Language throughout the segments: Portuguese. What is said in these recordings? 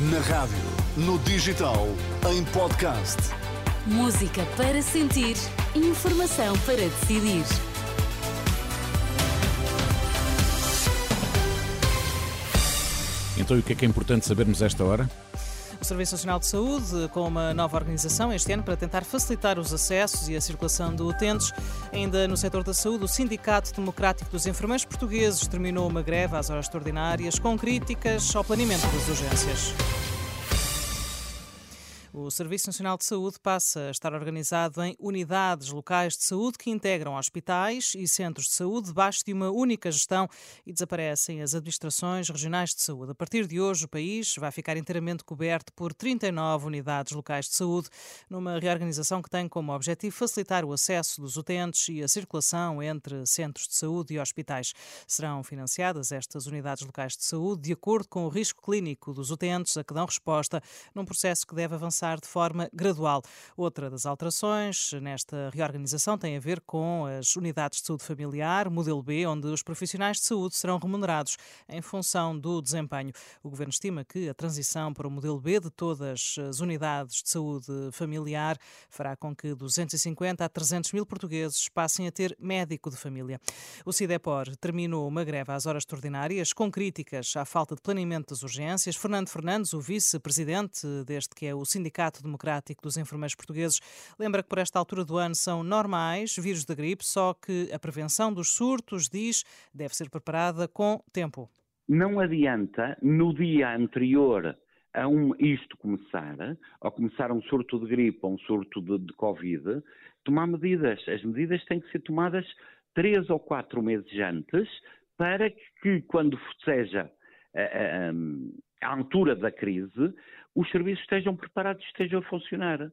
Na rádio, no digital, em podcast. Música para sentir, informação para decidir. Então, e o que é que é importante sabermos esta hora? O Serviço Nacional de Saúde, com uma nova organização este ano para tentar facilitar os acessos e a circulação de utentes. Ainda no setor da saúde, o Sindicato Democrático dos Enfermeiros Portugueses terminou uma greve às horas extraordinárias com críticas ao planeamento das urgências. O Serviço Nacional de Saúde passa a estar organizado em unidades locais de saúde que integram hospitais e centros de saúde debaixo de uma única gestão e desaparecem as administrações regionais de saúde. A partir de hoje, o país vai ficar inteiramente coberto por 39 unidades locais de saúde, numa reorganização que tem como objetivo facilitar o acesso dos utentes e a circulação entre centros de saúde e hospitais. Serão financiadas estas unidades locais de saúde de acordo com o risco clínico dos utentes a que dão resposta num processo que deve avançar de forma gradual. Outra das alterações nesta reorganização tem a ver com as unidades de saúde familiar, modelo B, onde os profissionais de saúde serão remunerados em função do desempenho. O Governo estima que a transição para o modelo B de todas as unidades de saúde familiar fará com que 250 a 300 mil portugueses passem a ter médico de família. O CIDEPOR terminou uma greve às horas extraordinárias com críticas à falta de planeamento das urgências. Fernando Fernandes, o vice-presidente deste que é o Sindicato Sindicato Democrático dos Enfermeiros Portugueses lembra que por esta altura do ano são normais vírus da gripe, só que a prevenção dos surtos, diz, deve ser preparada com tempo. Não adianta, no dia anterior a um, isto começar, ou começar um surto de gripe ou um surto de, de Covid, tomar medidas. As medidas têm que ser tomadas três ou quatro meses antes para que, quando seja a, a, a altura da crise, os serviços estejam preparados estejam a funcionar.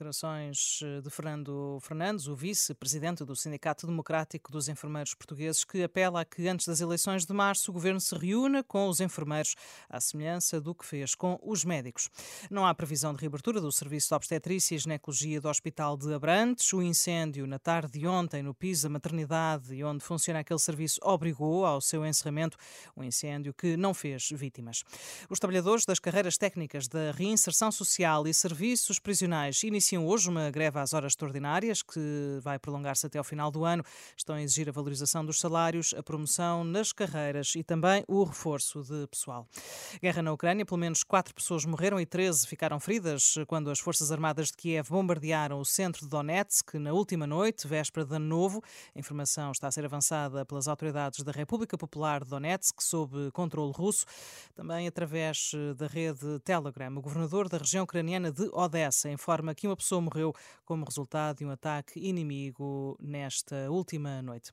Declarações eh, de Fernando Fernandes, o vice-presidente do Sindicato Democrático dos Enfermeiros Portugueses, que apela a que antes das eleições de março o governo se reúna com os enfermeiros, à semelhança do que fez com os médicos. Não há previsão de reabertura do serviço de obstetrícia e ginecologia do Hospital de Abrantes. O incêndio na tarde de ontem no piso da maternidade onde funciona aquele serviço obrigou ao seu encerramento, um incêndio que não fez vítimas. Os trabalhadores das carreiras técnicas da reinserção social e serviços prisionais iniciaram iniciam hoje uma greve às horas extraordinárias que vai prolongar-se até ao final do ano. Estão a exigir a valorização dos salários, a promoção nas carreiras e também o reforço de pessoal. Guerra na Ucrânia, pelo menos quatro pessoas morreram e 13 ficaram feridas quando as Forças Armadas de Kiev bombardearam o centro de Donetsk na última noite, véspera de Ano Novo. A informação está a ser avançada pelas autoridades da República Popular de Donetsk, sob controle russo, também através da rede Telegram. O governador da região ucraniana de Odessa informa que uma pessoa morreu como resultado de um ataque inimigo nesta última noite.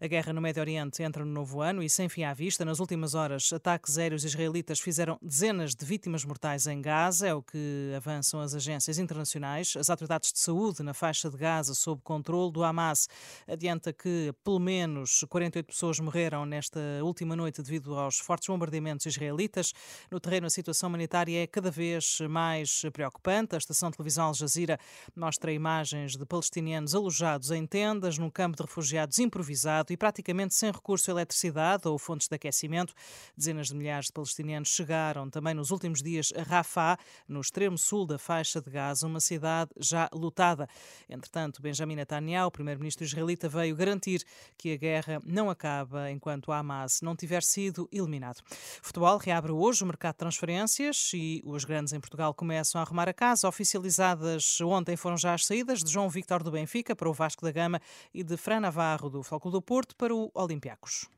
A guerra no Médio Oriente entra no novo ano e sem fim à vista. Nas últimas horas, ataques aéreos israelitas fizeram dezenas de vítimas mortais em Gaza, é o que avançam as agências internacionais. As autoridades de saúde na faixa de Gaza, sob controle do Hamas, adianta que pelo menos 48 pessoas morreram nesta última noite devido aos fortes bombardeamentos israelitas. No terreno, a situação humanitária é cada vez mais preocupante. A estação de televisão Al Jazeera Jazeera mostra imagens de palestinianos alojados em tendas num campo de refugiados improvisado e praticamente sem recurso à eletricidade ou fontes de aquecimento. Dezenas de milhares de palestinianos chegaram também nos últimos dias a Rafah, no extremo sul da faixa de Gaza, uma cidade já lutada. Entretanto, Benjamin Netanyahu, primeiro-ministro israelita, veio garantir que a guerra não acaba enquanto o Hamas não tiver sido eliminado. Futebol reabre hoje o mercado de transferências e os grandes em Portugal começam a arrumar a casa, oficializadas ontem foram já as saídas de João Victor do Benfica para o Vasco da Gama e de Fran Navarro do Flóculo do Porto para o Olympiacos.